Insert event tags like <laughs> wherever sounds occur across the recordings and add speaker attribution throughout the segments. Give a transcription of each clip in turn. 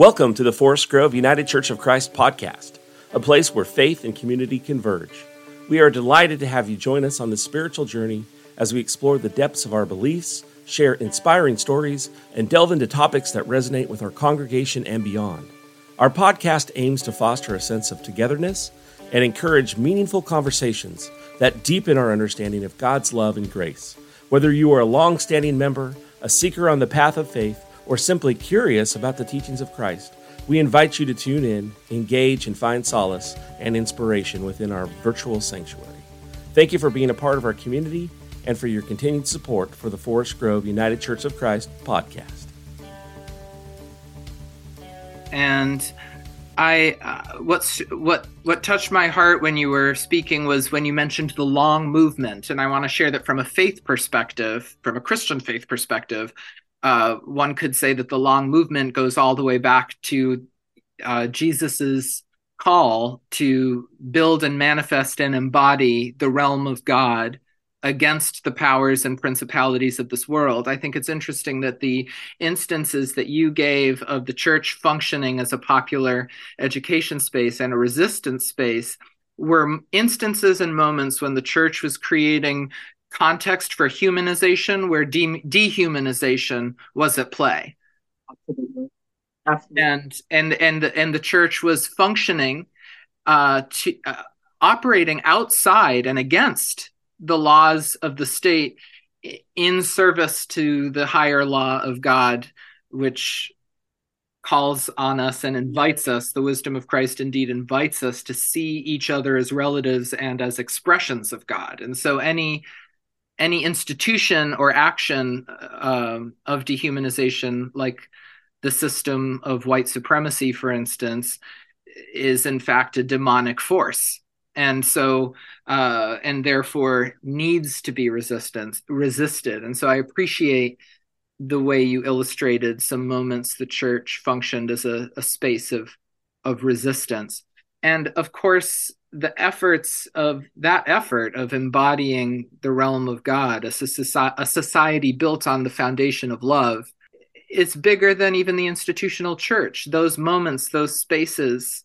Speaker 1: Welcome to the Forest Grove United Church of Christ podcast, a place where faith and community converge. We are delighted to have you join us on this spiritual journey as we explore the depths of our beliefs, share inspiring stories, and delve into topics that resonate with our congregation and beyond. Our podcast aims to foster a sense of togetherness and encourage meaningful conversations that deepen our understanding of God's love and grace. Whether you are a long standing member, a seeker on the path of faith, or simply curious about the teachings of Christ, we invite you to tune in, engage, and find solace and inspiration within our virtual sanctuary. Thank you for being a part of our community and for your continued support for the Forest Grove United Church of Christ podcast.
Speaker 2: And I, uh, what what touched my heart when you were speaking was when you mentioned the long movement, and I want to share that from a faith perspective, from a Christian faith perspective uh, one could say that the long movement goes all the way back to uh, Jesus's call to build and manifest and embody the realm of God against the powers and principalities of this world. I think it's interesting that the instances that you gave of the church functioning as a popular education space and a resistance space were instances and moments when the church was creating context for humanization where de- dehumanization was at play. Absolutely. Absolutely. And and and and the church was functioning uh, to uh, operating outside and against the laws of the state in service to the higher law of God, which calls on us and invites us, the wisdom of Christ indeed invites us to see each other as relatives and as expressions of God. And so any any institution or action um, of dehumanization, like the system of white supremacy, for instance, is in fact a demonic force. And so, uh, and therefore needs to be resistance, resisted. And so I appreciate the way you illustrated some moments the church functioned as a, a space of, of resistance. And of course, the efforts of that effort of embodying the realm of God, a, society, a society built on the foundation of love, is bigger than even the institutional church. Those moments, those spaces,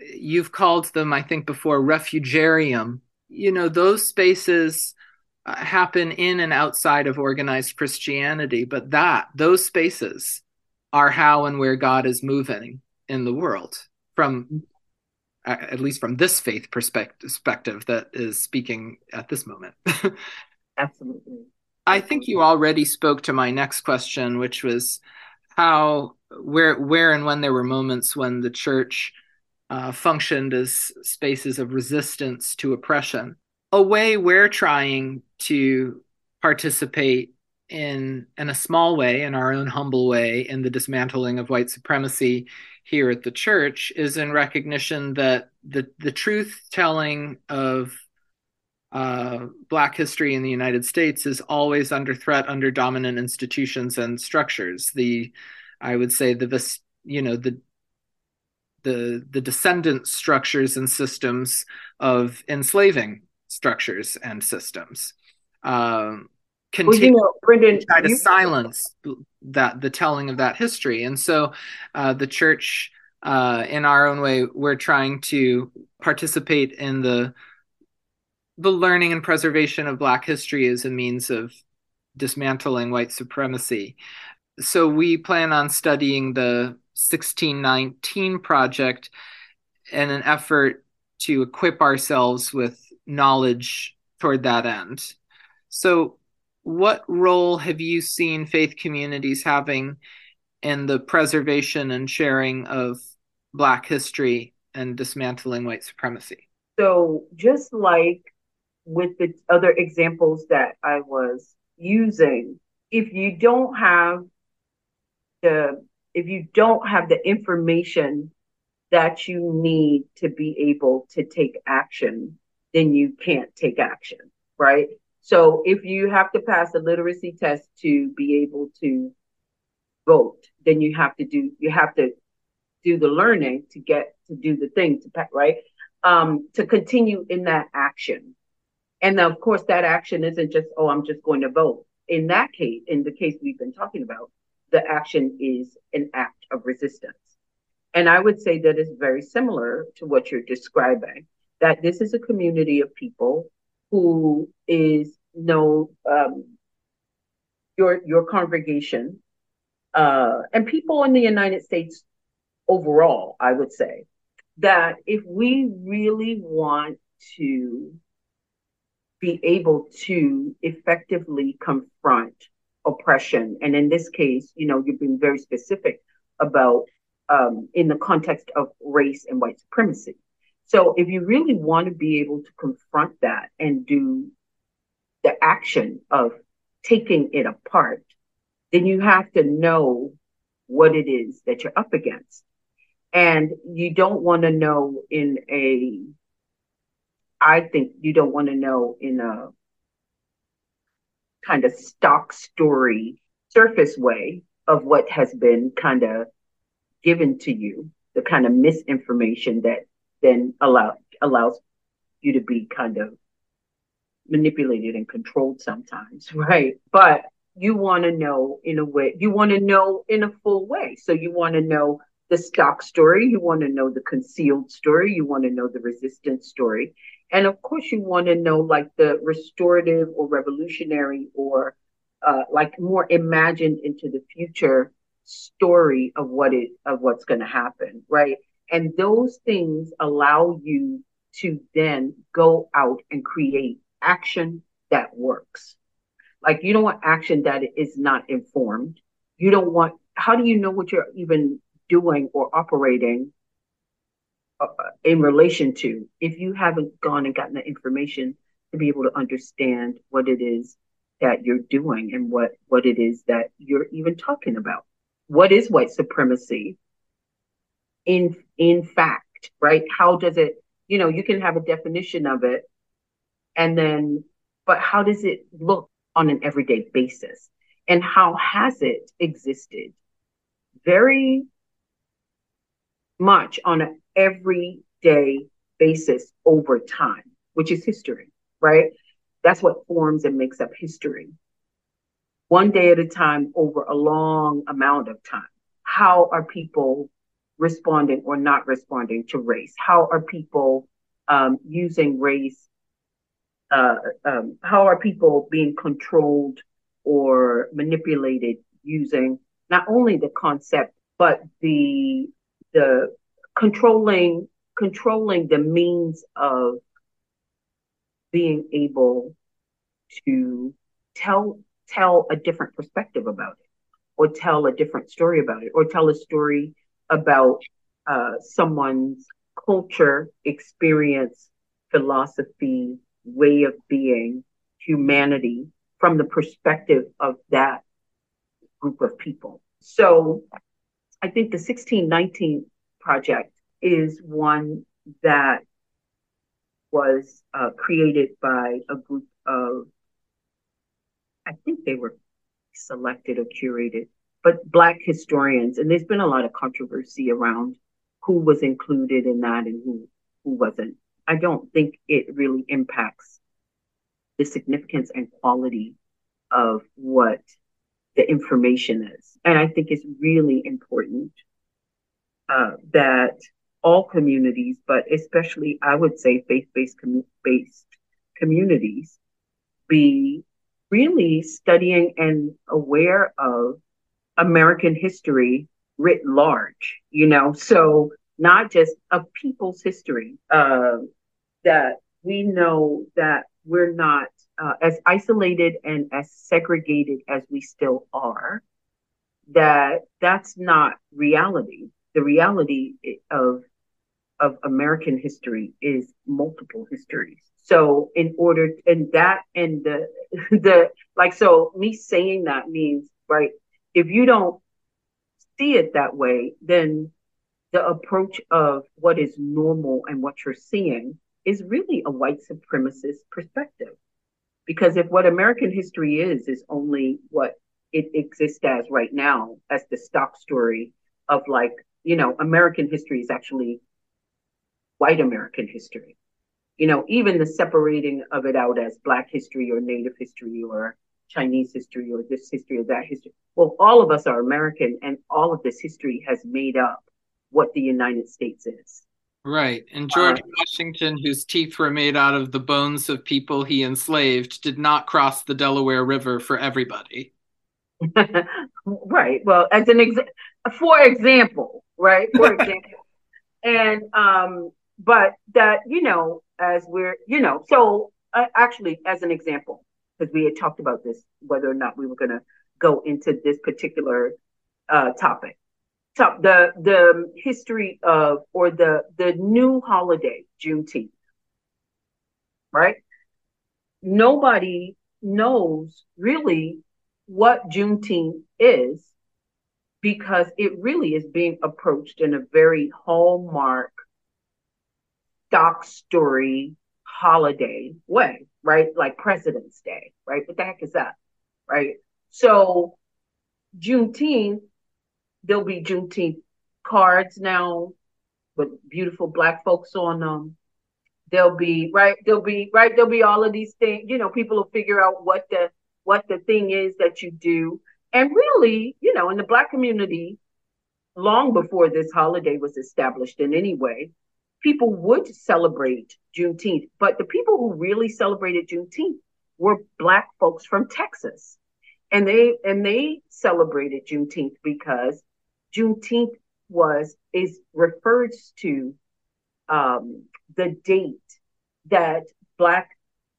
Speaker 2: you've called them, I think, before refugiarium. You know, those spaces uh, happen in and outside of organized Christianity, but that, those spaces, are how and where God is moving in the world from at least from this faith perspective that is speaking at this moment. <laughs>
Speaker 3: Absolutely.
Speaker 2: I think you already spoke to my next question, which was how, where, where, and when there were moments when the church uh, functioned as spaces of resistance to oppression. A way we're trying to participate in in a small way in our own humble way in the dismantling of white supremacy here at the church is in recognition that the the truth telling of uh, black history in the United States is always under threat under dominant institutions and structures. The I would say the you know the the the descendant structures and systems of enslaving structures and systems. Um, continue well, you know, Brendan, try to silence that the telling of that history. And so uh, the church, uh, in our own way, we're trying to participate in the the learning and preservation of Black history as a means of dismantling white supremacy. So we plan on studying the 1619 project in an effort to equip ourselves with knowledge toward that end. So what role have you seen faith communities having in the preservation and sharing of Black history and dismantling white supremacy?
Speaker 3: So, just like with the other examples that I was using, if you don't have the if you don't have the information that you need to be able to take action, then you can't take action, right? So if you have to pass a literacy test to be able to vote, then you have to do you have to do the learning to get to do the thing to right um, to continue in that action. And of course, that action isn't just oh I'm just going to vote. In that case, in the case we've been talking about, the action is an act of resistance. And I would say that is very similar to what you're describing, that this is a community of people who is no um, your your congregation uh, and people in the United States overall, I would say that if we really want to be able to effectively confront oppression, and in this case, you know, you've been very specific about um, in the context of race and white supremacy. So if you really want to be able to confront that and do the action of taking it apart, then you have to know what it is that you're up against. And you don't want to know in a, I think you don't want to know in a kind of stock story surface way of what has been kind of given to you, the kind of misinformation that then allow allows you to be kind of manipulated and controlled sometimes, <laughs> right? But you want to know in a way, you want to know in a full way. So you want to know the stock story, you want to know the concealed story, you want to know the resistance story. And of course, you want to know like the restorative or revolutionary or uh, like more imagined into the future story of what it of what's going to happen, right? And those things allow you to then go out and create action that works. Like you don't want action that is not informed. You don't want, how do you know what you're even doing or operating uh, in relation to if you haven't gone and gotten the information to be able to understand what it is that you're doing and what, what it is that you're even talking about? What is white supremacy? In, in fact, right? How does it, you know, you can have a definition of it and then, but how does it look on an everyday basis? And how has it existed? Very much on an everyday basis over time, which is history, right? That's what forms and makes up history. One day at a time over a long amount of time. How are people responding or not responding to race? How are people um, using race uh, um, how are people being controlled or manipulated using not only the concept but the the controlling controlling the means of being able to tell tell a different perspective about it or tell a different story about it or tell a story about uh, someone's culture experience philosophy way of being humanity from the perspective of that group of people. So I think the 1619 project is one that was uh, created by a group of, I think they were selected or curated, but Black historians. And there's been a lot of controversy around who was included in that and who, who wasn't. I don't think it really impacts the significance and quality of what the information is. And I think it's really important uh, that all communities, but especially I would say faith-based com- communities, be really studying and aware of American history writ large. You know, so not just of people's history, uh, that we know that we're not uh, as isolated and as segregated as we still are, that that's not reality. The reality of of American history is multiple histories. So in order and that and the <laughs> the like so me saying that means right if you don't see it that way then the approach of what is normal and what you're seeing is really a white supremacist perspective. Because if what American history is, is only what it exists as right now, as the stock story of like, you know, American history is actually white American history. You know, even the separating of it out as Black history or Native history or Chinese history or this history or that history. Well, all of us are American and all of this history has made up what the United States is.
Speaker 2: Right. And George uh, Washington, whose teeth were made out of the bones of people he enslaved, did not cross the Delaware River for everybody. <laughs>
Speaker 3: right. Well, as an example, for example, right? For <laughs> example. and um but that, you know, as we're, you know, so uh, actually as an example, because we had talked about this whether or not we were going to go into this particular uh topic top the the history of or the the new holiday Juneteenth, right? Nobody knows really what Juneteenth is because it really is being approached in a very hallmark stock story holiday way, right? Like President's Day, right? What the heck is that? Right. So Juneteenth there'll be Juneteenth cards now with beautiful black folks on them. There'll be right, there'll be right, there'll be all of these things. You know, people will figure out what the what the thing is that you do. And really, you know, in the black community, long before this holiday was established in any way, people would celebrate Juneteenth. But the people who really celebrated Juneteenth were black folks from Texas. And they and they celebrated Juneteenth because Juneteenth was is refers to um, the date that Black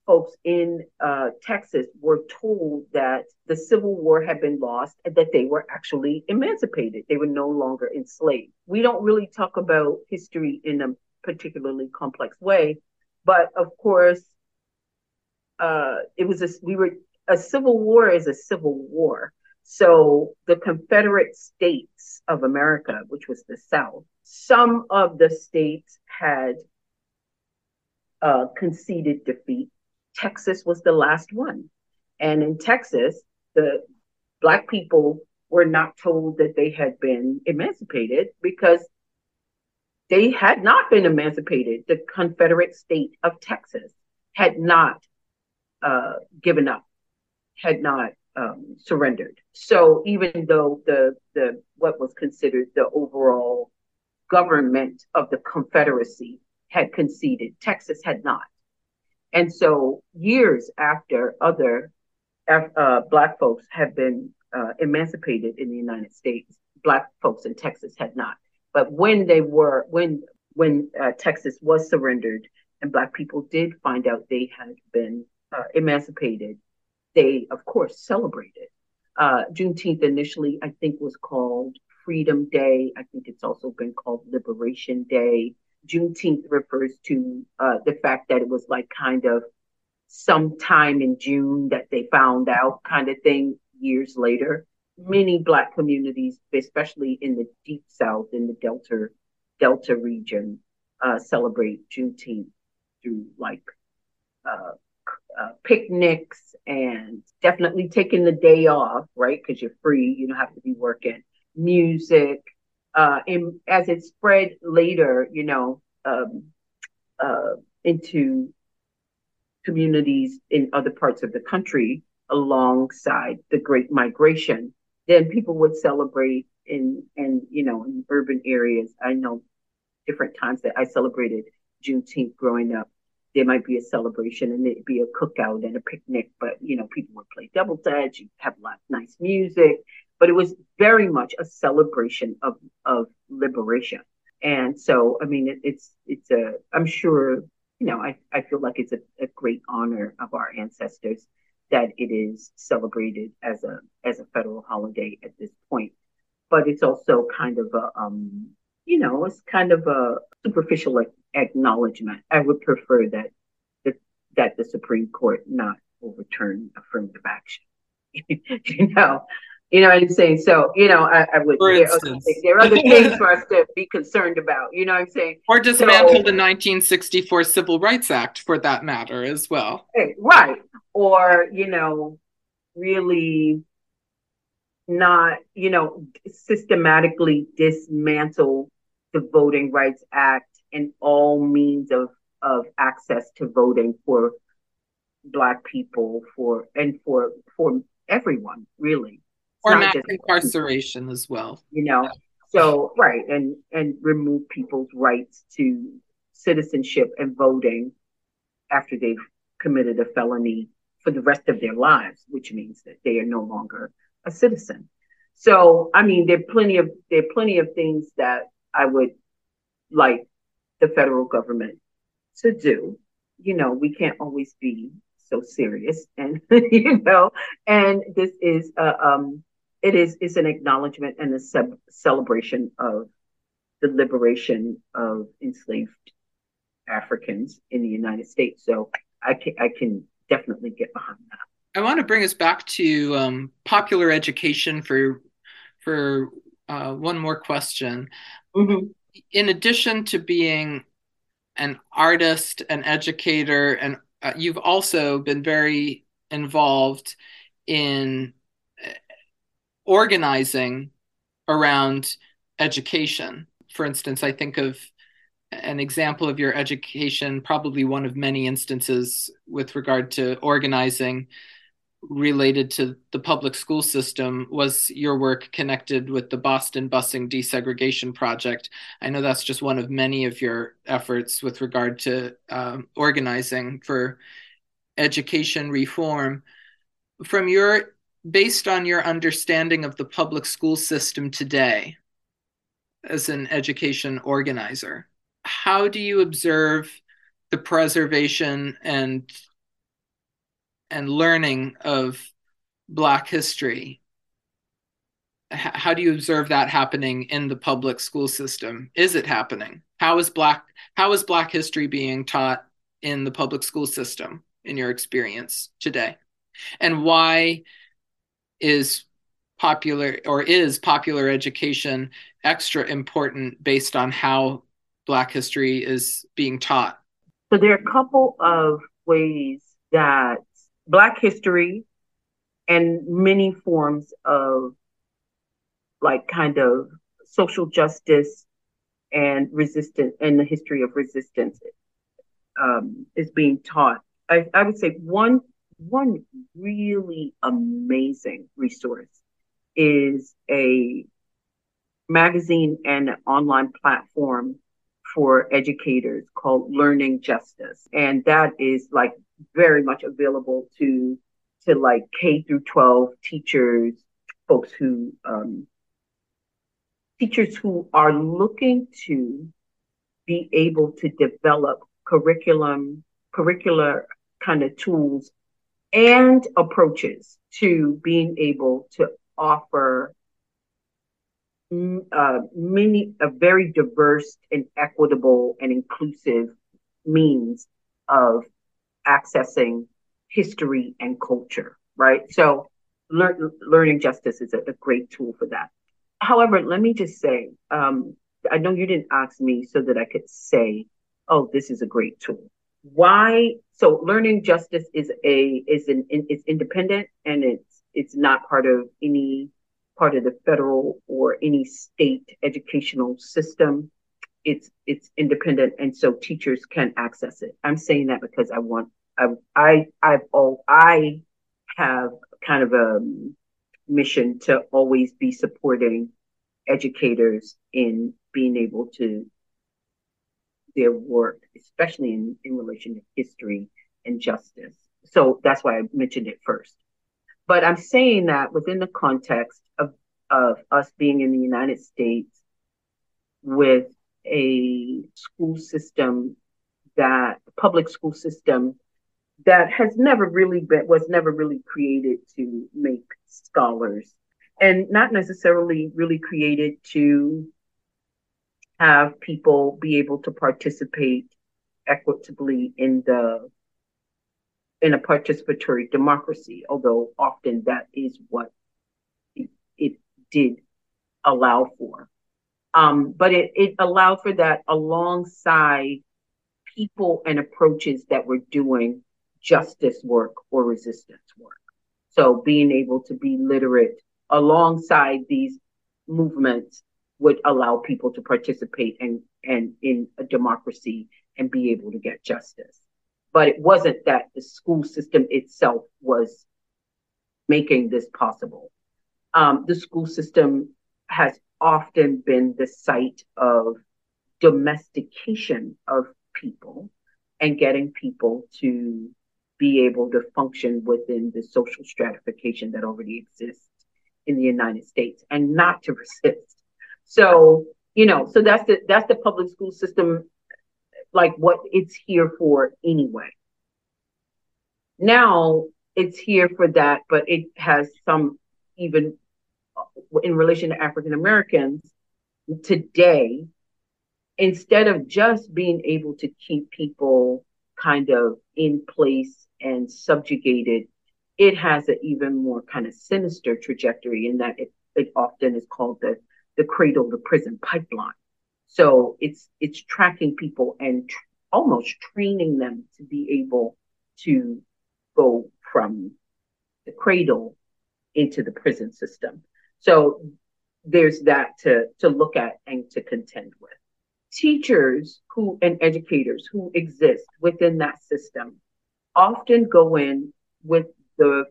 Speaker 3: folks in uh, Texas were told that the Civil War had been lost and that they were actually emancipated. They were no longer enslaved. We don't really talk about history in a particularly complex way, but of course, uh, it was a, we were a civil war is a civil war. So the Confederate States of America, which was the South, some of the states had uh, conceded defeat. Texas was the last one. And in Texas, the Black people were not told that they had been emancipated because they had not been emancipated. The Confederate state of Texas had not uh, given up, had not um, surrendered. So even though the the what was considered the overall government of the Confederacy had conceded, Texas had not. And so years after other uh, black folks had been uh, emancipated in the United States, black folks in Texas had not. But when they were when when uh, Texas was surrendered and black people did find out they had been uh, emancipated, they, of course, celebrated. Uh, Juneteenth initially, I think, was called Freedom Day. I think it's also been called Liberation Day. Juneteenth refers to uh, the fact that it was like kind of sometime in June that they found out, kind of thing, years later. Many Black communities, especially in the Deep South, in the Delta Delta region, uh, celebrate Juneteenth through like uh, uh, picnics and definitely taking the day off, right? Because you're free, you don't have to be working. Music, uh, and as it spread later, you know, um, uh, into communities in other parts of the country alongside the Great Migration, then people would celebrate in and you know in urban areas. I know different times that I celebrated Juneteenth growing up there might be a celebration and it'd be a cookout and a picnic, but you know, people would play double dutch, you have a lot of nice music, but it was very much a celebration of of liberation. And so, I mean, it, it's it's a I'm sure you know I I feel like it's a, a great honor of our ancestors that it is celebrated as a as a federal holiday at this point. But it's also kind of a um you know it's kind of a superficial acknowledgement. I would prefer that the, that the Supreme Court not overturn affirmative action. <laughs> you know, you know what I'm saying? So, you know, I, I would. There. Are, there are other things for us to be concerned about. You know what I'm saying?
Speaker 2: Or dismantle so, the 1964 Civil Rights Act, for that matter, as well.
Speaker 3: Eh, right. Or you know, really not, you know, systematically dismantle the Voting Rights Act and all means of of access to voting for black people for and for for everyone really.
Speaker 2: Or mass incarceration as well.
Speaker 3: You know So right, and and remove people's rights to citizenship and voting after they've committed a felony for the rest of their lives, which means that they are no longer a citizen. So, I mean, there are plenty of there are plenty of things that I would like the federal government to do. You know, we can't always be so serious, and <laughs> you know, and this is a, um, it is is an acknowledgement and a ce- celebration of the liberation of enslaved Africans in the United States. So I can I can definitely get behind that.
Speaker 2: I want to bring us back to um, popular education for for uh, one more question. Mm-hmm. In addition to being an artist, an educator, and uh, you've also been very involved in uh, organizing around education. For instance, I think of an example of your education, probably one of many instances with regard to organizing related to the public school system was your work connected with the Boston Busing Desegregation Project. I know that's just one of many of your efforts with regard to um, organizing for education reform. From your, based on your understanding of the public school system today as an education organizer, how do you observe the preservation and and learning of black history. How do you observe that happening in the public school system? Is it happening? How is black how is black history being taught in the public school system in your experience today? And why is popular or is popular education extra important based on how Black history is being taught?
Speaker 3: So there are a couple of ways that Black history and many forms of like kind of social justice and resistance and the history of resistance um, is being taught. I, I would say one one really amazing resource is a magazine and online platform for educators called Learning Justice. And that is like very much available to to like K through 12 teachers, folks who um, teachers who are looking to be able to develop curriculum, curricular kind of tools and approaches to being able to offer uh, many a very diverse and equitable and inclusive means of accessing history and culture right so lear- learning justice is a, a, great tool for that however let me just say um, i know you didn't ask me so that i could say oh this is a great tool why so learning justice is a is an it's independent and it's it's not part of any part of the federal or any state educational system. It's it's independent, and so teachers can access it. I'm saying that because I want I I I've all I have kind of a mission to always be supporting educators in being able to their work, especially in, in relation to history and justice. So that's why I mentioned it first. But I'm saying that within the context of, of us being in the United States with a school system that public school system that has never really been was never really created to make scholars and not necessarily really created to have people be able to participate equitably in the in a participatory democracy, although often that is what it, it did allow for. Um, but it, it allowed for that alongside people and approaches that were doing justice work or resistance work. So being able to be literate alongside these movements would allow people to participate and and in a democracy and be able to get justice but it wasn't that the school system itself was making this possible. Um, the school system has often been the site of domestication of people and getting people to be able to function within the social stratification that already exists in the United States and not to resist. So, you know, so that's the that's the public school system like what it's here for anyway. Now it's here for that, but it has some even uh, in relation to African Americans today, instead of just being able to keep people kind of in place and subjugated, it has an even more kind of sinister trajectory in that it, it often is called the, the cradle to prison pipeline. So it's it's tracking people and tr- almost training them to be able to go from the cradle into the prison system. So there's that to, to look at and to contend with. Teachers who and educators who exist within that system often go in with the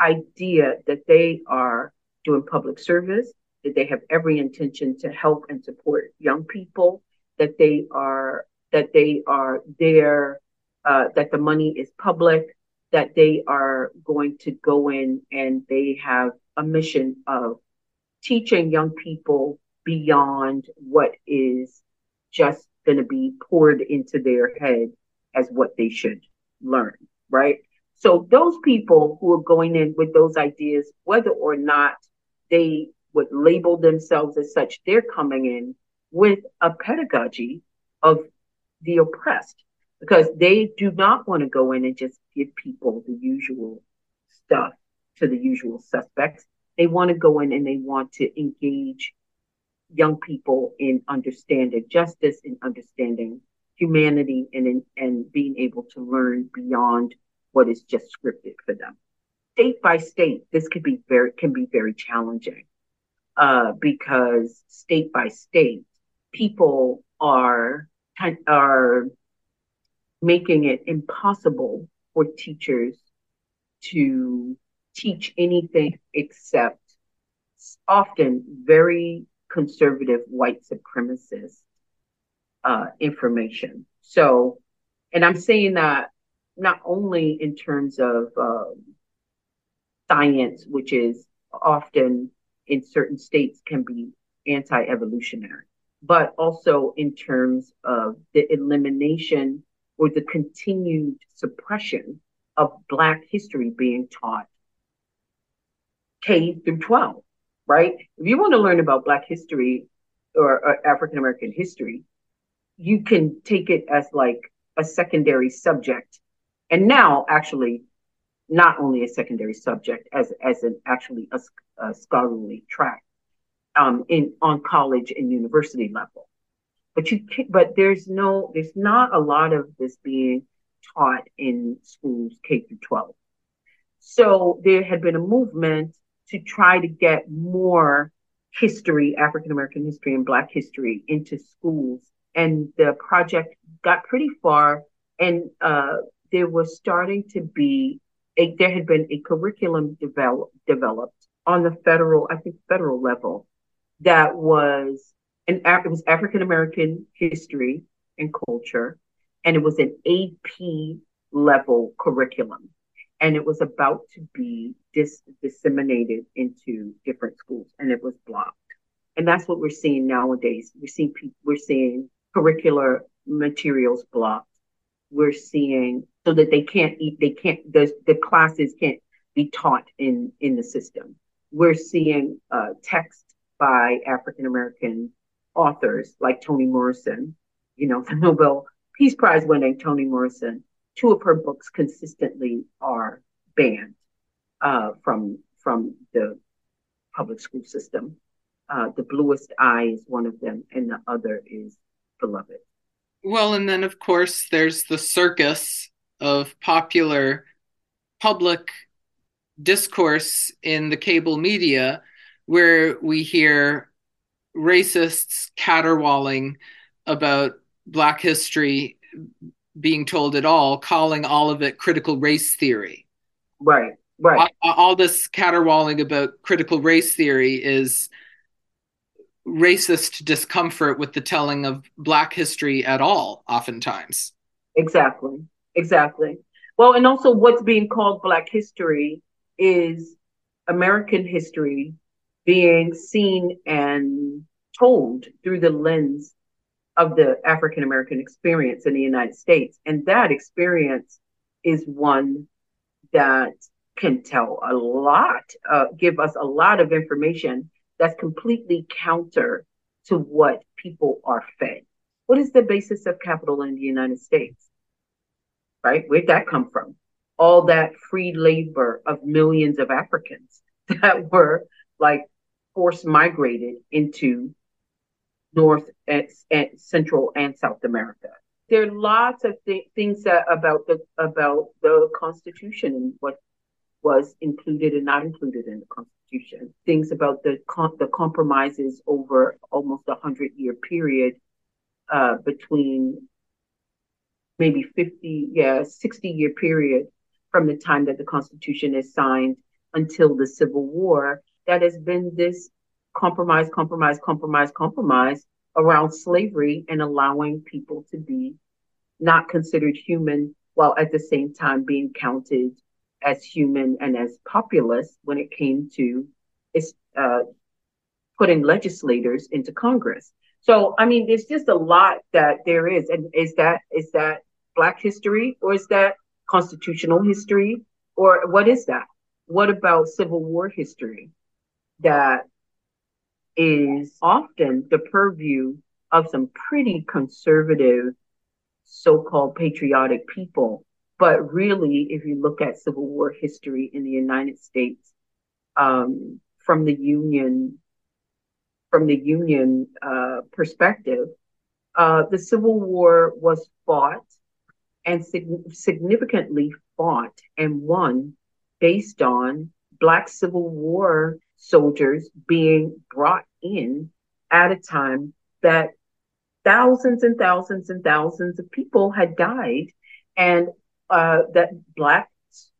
Speaker 3: idea that they are doing public service, that they have every intention to help and support young people, that they are that they are there, uh, that the money is public, that they are going to go in and they have a mission of teaching young people beyond what is just going to be poured into their head as what they should learn, right? So those people who are going in with those ideas, whether or not they would label themselves as such, they're coming in with a pedagogy of the oppressed because they do not want to go in and just give people the usual stuff to the usual suspects. They want to go in and they want to engage young people in understanding justice, in understanding humanity, and and being able to learn beyond what is just scripted for them. State by state, this could be very can be very challenging uh, because state by state, people are are making it impossible for teachers to teach anything except often very conservative white supremacist uh, information. So, and I'm saying that not only in terms of um, science, which is often in certain states can be anti evolutionary, but also in terms of the elimination or the continued suppression of Black history being taught K through 12, right? If you want to learn about Black history or, or African American history, you can take it as like a secondary subject. And now, actually, not only a secondary subject, as, as an actually a, a scholarly track um, in on college and university level but you can, but there's no there's not a lot of this being taught in schools K through 12. So there had been a movement to try to get more history, African American history and Black history into schools, and the project got pretty far, and uh, there was starting to be a, there had been a curriculum develop, developed on the federal, I think federal level, that was an it was African American history and culture, and it was an AP level curriculum, and it was about to be dis- disseminated into different schools, and it was blocked. And that's what we're seeing nowadays. We're seeing people, we're seeing curricular materials blocked. We're seeing so that they can't eat, they can't the the classes can't be taught in in the system. We're seeing uh, text by African American authors like Toni Morrison, you know, <laughs> the Nobel Peace Prize winning Toni Morrison, two of her books consistently are banned uh, from from the public school system. Uh, the Bluest Eye is one of them, and the other is
Speaker 2: Well, and then of course there's the circus of popular public discourse in the cable media where we hear racists caterwauling about Black history being told at all, calling all of it critical race theory.
Speaker 3: Right, right.
Speaker 2: All, all this caterwauling about critical race theory is racist discomfort with the telling of Black history at all, oftentimes.
Speaker 3: Exactly. Exactly. Well, and also what's being called Black history is American history being seen and told through the lens of the African American experience in the United States. And that experience is one that can tell a lot, uh, give us a lot of information that's completely counter to what people are fed. What is the basis of capital in the United States? Right? Where'd that come from? All that free labor of millions of Africans <laughs> that were like forced migrated into North and, and Central and South America. There are lots of th- things that about the about the Constitution and what was included and not included in the Constitution. Things about the com- the compromises over almost a hundred year period uh, between maybe 50, yeah, 60 year period from the time that the Constitution is signed until the Civil War. That has been this compromise, compromise, compromise, compromise around slavery and allowing people to be not considered human while at the same time being counted as human and as populace when it came to uh, putting legislators into Congress. So, I mean, there's just a lot that there is. And is that is that Black history or is that constitutional history or what is that? What about Civil War history that is often the purview of some pretty conservative, so called patriotic people. But really, if you look at Civil War history in the United States, um, from the Union, from the Union uh, perspective, uh, the Civil War was fought and sig- significantly fought and won based on Black Civil War soldiers being brought in at a time that thousands and thousands and thousands of people had died, and uh, that Black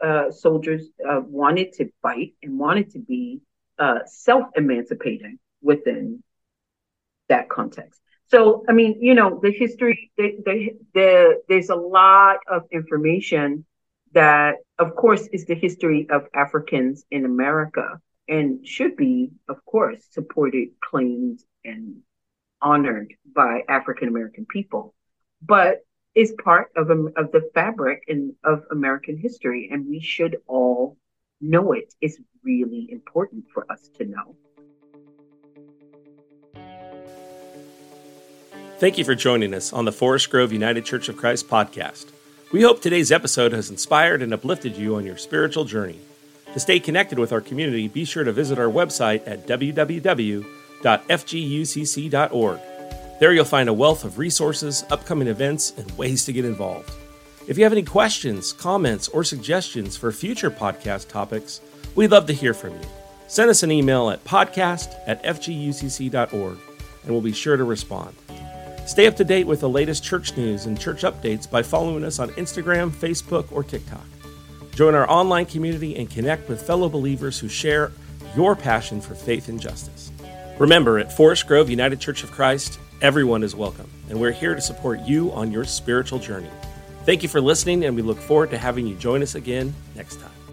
Speaker 3: uh, soldiers uh, wanted to fight and wanted to be uh, self emancipating within that context. So, I mean, you know, the history, the, the, the, there's a lot of information that, of course, is the history of Africans in America and should be, of course, supported, claimed, and honored by African American people, but is part of, of the fabric in, of American history. And we should all know it. It's really important for us to know.
Speaker 1: Thank you for joining us on the Forest Grove United Church of Christ podcast. We hope today's episode has inspired and uplifted you on your spiritual journey. To stay connected with our community, be sure to visit our website at www.fgucc.org. There you'll find a wealth of resources, upcoming events, and ways to get involved. If you have any questions, comments, or suggestions for future podcast topics, we'd love to hear from you. Send us an email at podcast at fgucc.org and we'll be sure to respond. Stay up to date with the latest church news and church updates by following us on Instagram, Facebook, or TikTok. Join our online community and connect with fellow believers who share your passion for faith and justice. Remember, at Forest Grove United Church of Christ, everyone is welcome, and we're here to support you on your spiritual journey. Thank you for listening, and we look forward to having you join us again next time.